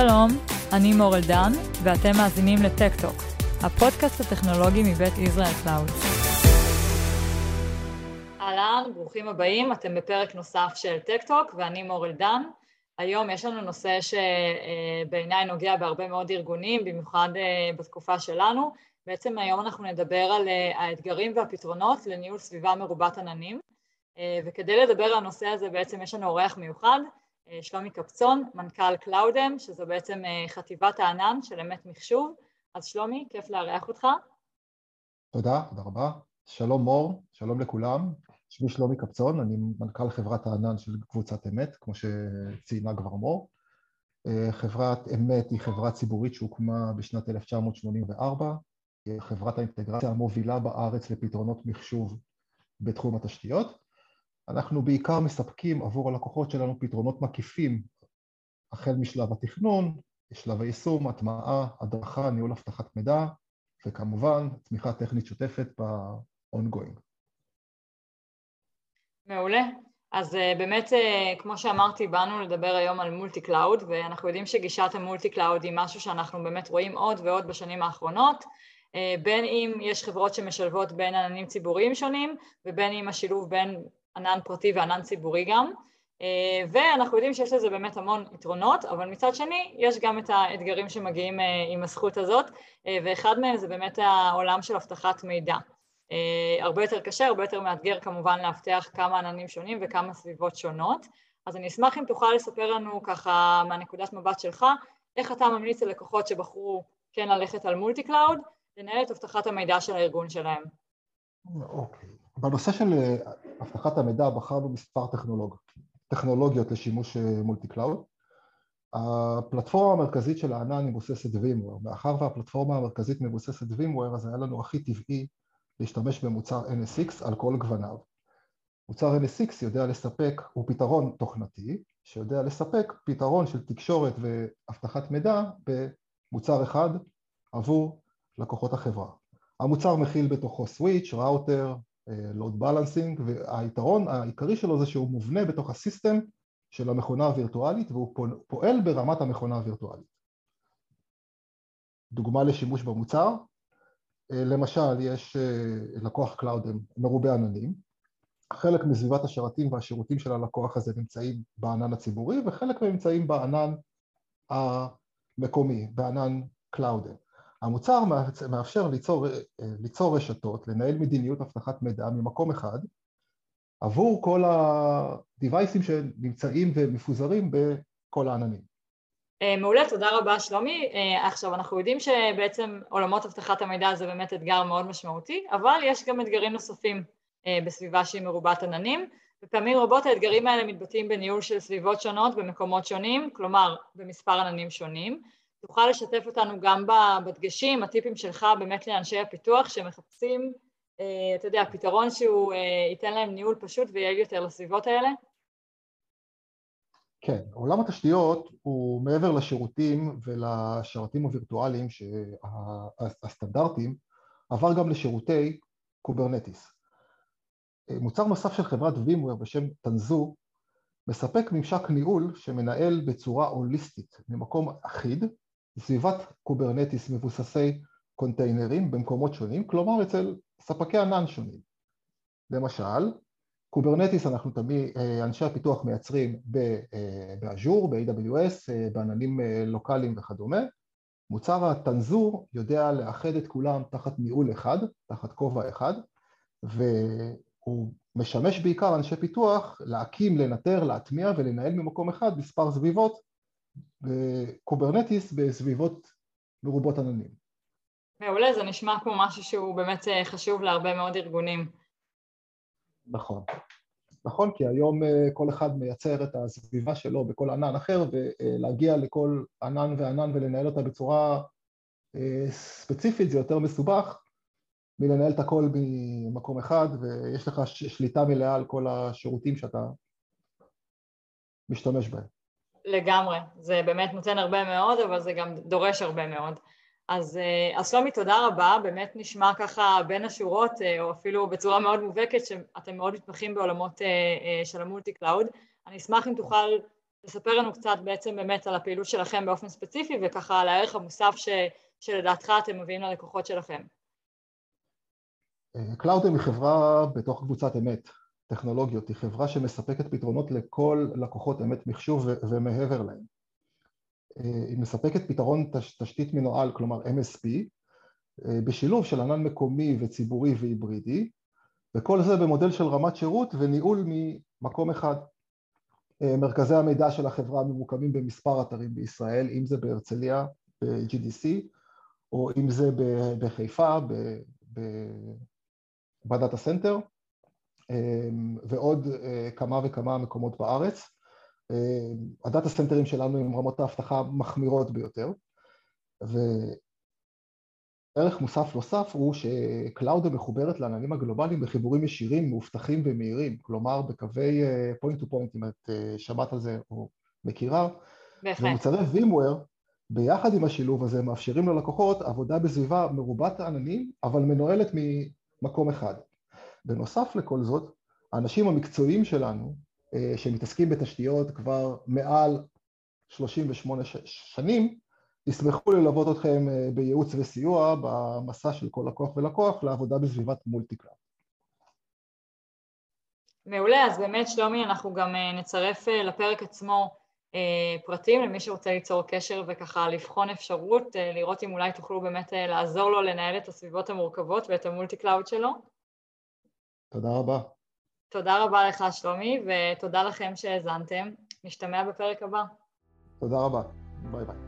שלום, אני מורל דן, ואתם מאזינים ל Tech Talk, הפודקאסט הטכנולוגי מבית Israel Cloud. אהלן, ברוכים הבאים, אתם בפרק נוסף של Tech Talk, ואני מורל דן. היום יש לנו נושא שבעיניי נוגע בהרבה מאוד ארגונים, במיוחד אה, בתקופה שלנו. בעצם היום אנחנו נדבר על אה, האתגרים והפתרונות לניהול סביבה מרובת עננים. אה, וכדי לדבר על הנושא הזה בעצם יש לנו אורח מיוחד, שלומי קפצון, מנכ"ל קלאודם, שזו בעצם אה, חטיבת הענן של אמת מחשוב. אז שלומי, כיף לארח אותך. תודה, תודה רבה. שלום מור, שלום לכולם. שמי שלומי קפצון, אני מנכ"ל חברת הענן של קבוצת אמת, כמו שציינה כבר מור. חברת אמת היא חברה ציבורית שהוקמה בשנת 1984, היא חברת האינטגרציה המובילה בארץ לפתרונות מחשוב בתחום התשתיות. אנחנו בעיקר מספקים עבור הלקוחות שלנו פתרונות מקיפים החל משלב התכנון, שלב היישום, הטמעה, הדרכה, ניהול אבטחת מידע וכמובן תמיכה טכנית שוטפת ב-ongoing. מעולה. אז אה, באמת, אה, כמו שאמרתי, באנו לדבר היום על multi cloud, ואנחנו יודעים שגישת ה multi cloud היא משהו שאנחנו באמת רואים עוד ועוד בשנים האחרונות, אה, בין אם יש חברות שמשלבות בין עננים ציבוריים שונים, ובין אם השילוב בין ענן פרטי וענן ציבורי גם, אה, ואנחנו יודעים שיש לזה באמת המון יתרונות, אבל מצד שני יש גם את האתגרים שמגיעים אה, עם הזכות הזאת, אה, ואחד מהם זה באמת העולם של אבטחת מידע. הרבה יותר קשה, הרבה יותר מאתגר כמובן לאבטח כמה עננים שונים וכמה סביבות שונות, אז אני אשמח אם תוכל לספר לנו ככה מהנקודת מבט שלך, איך אתה ממליץ ללקוחות שבחרו כן ללכת על multi cloud, לנהל את אבטחת המידע של הארגון שלהם. אוקיי. בנושא של אה, אבטחת המידע בחרנו מספר טכנולוג... טכנולוגיות לשימוש אה, multi cloud. הפלטפורמה המרכזית של הענן היא מבוססת VMware. מאחר והפלטפורמה המרכזית מבוססת VMware, אז היה לנו הכי טבעי להשתמש במוצר NSX על כל גווניו. מוצר NSX יודע לספק, הוא פתרון תוכנתי, שיודע לספק פתרון של תקשורת ואבטחת מידע במוצר אחד עבור לקוחות החברה. המוצר מכיל בתוכו סוויץ', ראוטר, לואוד בלנסינג, והיתרון העיקרי שלו זה שהוא מובנה בתוך הסיסטם של המכונה הווירטואלית והוא פועל ברמת המכונה הווירטואלית. דוגמה לשימוש במוצר, אה, למשל יש אה, לקוח קלאודם מרובה עננים, חלק מסביבת השרתים והשירותים של הלקוח הזה נמצאים בענן הציבורי וחלק מהם נמצאים בענן המקומי, בענן קלאודם. המוצר מאפשר ליצור, ליצור רשתות, לנהל מדיניות אבטחת מידע ממקום אחד עבור כל ה-Devices שנמצאים ומפוזרים בכל העננים. אה, מעולה, תודה רבה שלומי. אה, עכשיו אנחנו יודעים שבעצם עולמות אבטחת המידע זה באמת אתגר מאוד משמעותי, אבל יש גם אתגרים נוספים אה, בסביבה שהיא מרובת עננים, ופעמים רבות האתגרים האלה מתבטאים בניהול של סביבות שונות במקומות שונים, כלומר במספר עננים שונים. תוכל לשתף אותנו גם בדגשים, הטיפים שלך באמת לאנשי הפיתוח שמחפשים, אה, אתה יודע, פתרון שהוא אה, ייתן להם ניהול פשוט ויעיל יותר לסביבות האלה? כן, עולם התשתיות הוא מעבר לשירותים ולשרתים הווירטואליים הסטנדרטיים, עבר גם לשירותי Kubernetes. אה, מוצר נוסף של חברת VMware בשם Tanzu מספק ממשק ניהול שמנהל בצורה הוליסטית ממקום אחיד סביבת Kubernetes מבוססי קונטיינרים במקומות שונים, כלומר אצל ספקי ענן שונים. למשל, Kubernetes אנחנו תמיד, אה, אנשי הפיתוח מייצרים אה, ב Azure, ב-AWS, אה, בעננים לוקאליים וכדומה. מוצר ה Tanzu יודע לאחד את כולם תחת ניהול אחד, תחת כובע אחד, והוא משמש בעיקר אנשי פיתוח להקים, לנטר, להטמיע ולנהל ממקום אחד מספר סביבות ב-Kubernetes בסביבות מרובות עננים. מעולה, זה נשמע כמו משהו שהוא באמת אה, חשוב להרבה מאוד ארגונים. נכון. נכון, כי היום אה, כל אחד מייצר את הסביבה שלו בכל ענן אחר, ולהגיע לכל ענן וענן ולנהל אותה בצורה אה, ספציפית זה יותר מסובך מלנהל את הכל ממקום אחד, ויש לך שליטה מלאה על כל השירותים שאתה משתמש בהם. לגמרי, זה באמת נותן הרבה מאוד, אבל זה גם דורש הרבה מאוד. אז, אה, אז שלומי, תודה רבה, באמת נשמע ככה בין השורות, אה, או אפילו בצורה מאוד מובהקת, שאתם מאוד מתמחים בעולמות אה, של ה-multi cloud. אני אשמח אם תוכל תספר לנו קצת בעצם באמת על הפעילות שלכם באופן ספציפי וככה על הערך המוסף ש, שלדעתך אתם מביאים ללקוחות שלכם. קלאודם היא חברה בתוך קבוצת אמת, טכנולוגיות, היא חברה שמספקת פתרונות לכל לקוחות אמת מחשוב ומעבר להם. היא מספקת פתרון תשתית מנוהל, כלומר MSP, בשילוב של ענן מקומי וציבורי והיברידי, וכל זה במודל של רמת שירות וניהול ממקום אחד. מרכזי המידע של החברה ממוקמים במספר אתרים בישראל, אם זה בהרצליה, ב-GDC, או אם זה בחיפה, ב-data center, ועוד כמה וכמה מקומות בארץ. ה-data centerים שלנו עם רמות האבטחה מחמירות ביותר, וערך מוסף נוסף הוא ש-Clouda מחוברת לעננים הגלובליים בחיבורים ישירים, מאובטחים ומהירים, כלומר בקווי point to point, אם את שמעת על זה או מכירה, ומוצרי VMware ביחד עם השילוב הזה מאפשרים ללקוחות עבודה בסביבה מרובת עננים, אבל מנוהלת ממקום אחד. בנוסף לכל זאת, האנשים המקצועיים שלנו, שמתעסקים בתשתיות כבר מעל 38 שנים, ישמחו ללוות אתכם בייעוץ וסיוע במסע של כל לקוח ולקוח לעבודה בסביבת multi cloud. מעולה, אז באמת שלומי אנחנו גם נצרף לפרק עצמו פרטים למי שרוצה ליצור קשר וככה לבחון אפשרות, לראות אם אולי תוכלו באמת לעזור לו לנהל את הסביבות המורכבות ואת ה-multi cloud שלו. תודה רבה. תודה רבה לך שלומי ותודה לכם שהאזנתם, נשתמע בפרק הבא. תודה רבה, bye bye.